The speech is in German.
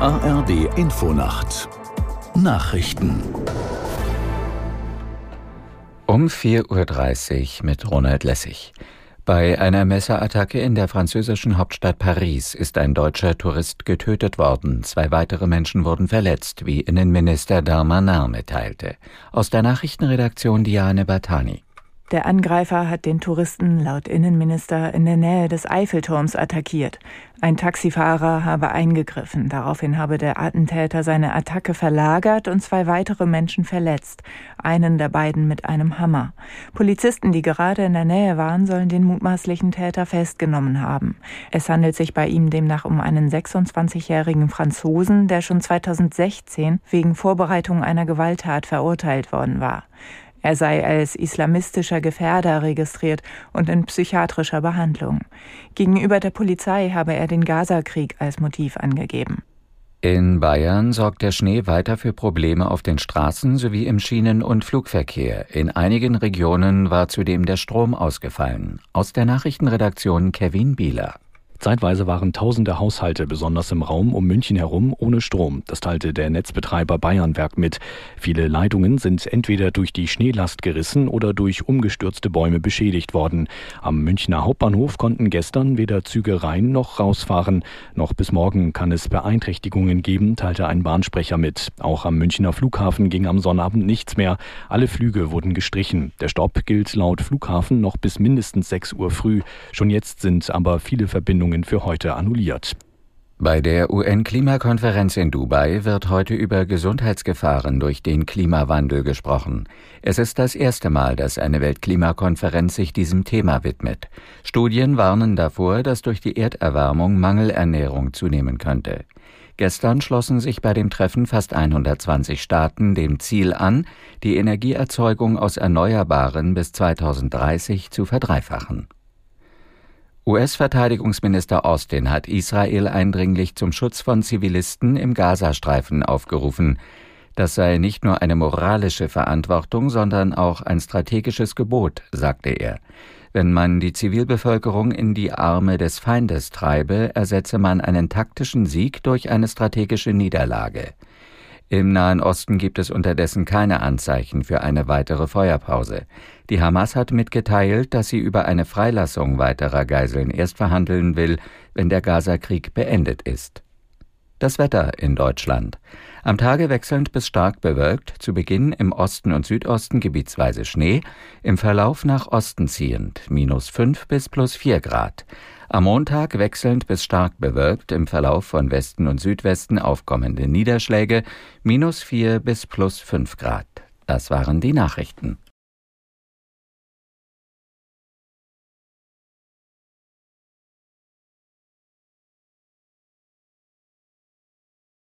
ARD Infonacht Nachrichten um 4.30 Uhr mit Ronald Lessig. Bei einer Messerattacke in der französischen Hauptstadt Paris ist ein deutscher Tourist getötet worden. Zwei weitere Menschen wurden verletzt, wie Innenminister Darmanin mitteilte. Aus der Nachrichtenredaktion Diane Batani. Der Angreifer hat den Touristen laut Innenminister in der Nähe des Eiffelturms attackiert. Ein Taxifahrer habe eingegriffen. Daraufhin habe der Attentäter seine Attacke verlagert und zwei weitere Menschen verletzt. Einen der beiden mit einem Hammer. Polizisten, die gerade in der Nähe waren, sollen den mutmaßlichen Täter festgenommen haben. Es handelt sich bei ihm demnach um einen 26-jährigen Franzosen, der schon 2016 wegen Vorbereitung einer Gewalttat verurteilt worden war. Er sei als islamistischer Gefährder registriert und in psychiatrischer Behandlung. Gegenüber der Polizei habe er den Gazakrieg als Motiv angegeben. In Bayern sorgt der Schnee weiter für Probleme auf den Straßen sowie im Schienen- und Flugverkehr. In einigen Regionen war zudem der Strom ausgefallen. Aus der Nachrichtenredaktion Kevin Bieler. Zeitweise waren tausende Haushalte, besonders im Raum um München herum, ohne Strom. Das teilte der Netzbetreiber Bayernwerk mit. Viele Leitungen sind entweder durch die Schneelast gerissen oder durch umgestürzte Bäume beschädigt worden. Am Münchner Hauptbahnhof konnten gestern weder Züge rein noch rausfahren. Noch bis morgen kann es Beeinträchtigungen geben, teilte ein Bahnsprecher mit. Auch am Münchner Flughafen ging am Sonnabend nichts mehr. Alle Flüge wurden gestrichen. Der Stopp gilt laut Flughafen noch bis mindestens 6 Uhr früh. Schon jetzt sind aber viele Verbindungen Planungen für heute annulliert. Bei der UN-Klimakonferenz in Dubai wird heute über Gesundheitsgefahren durch den Klimawandel gesprochen. Es ist das erste Mal, dass eine Weltklimakonferenz sich diesem Thema widmet. Studien warnen davor, dass durch die Erderwärmung Mangelernährung zunehmen könnte. Gestern schlossen sich bei dem Treffen fast 120 Staaten dem Ziel an, die Energieerzeugung aus Erneuerbaren bis 2030 zu verdreifachen. US-Verteidigungsminister Austin hat Israel eindringlich zum Schutz von Zivilisten im Gazastreifen aufgerufen. Das sei nicht nur eine moralische Verantwortung, sondern auch ein strategisches Gebot, sagte er. Wenn man die Zivilbevölkerung in die Arme des Feindes treibe, ersetze man einen taktischen Sieg durch eine strategische Niederlage. Im Nahen Osten gibt es unterdessen keine Anzeichen für eine weitere Feuerpause. Die Hamas hat mitgeteilt, dass sie über eine Freilassung weiterer Geiseln erst verhandeln will, wenn der Gazakrieg beendet ist. Das Wetter in Deutschland. Am Tage wechselnd bis stark bewölkt, zu Beginn im Osten und Südosten gebietsweise Schnee, im Verlauf nach Osten ziehend, minus 5 bis plus 4 Grad. Am Montag wechselnd bis stark bewölkt, im Verlauf von Westen und Südwesten aufkommende Niederschläge, minus 4 bis plus 5 Grad. Das waren die Nachrichten.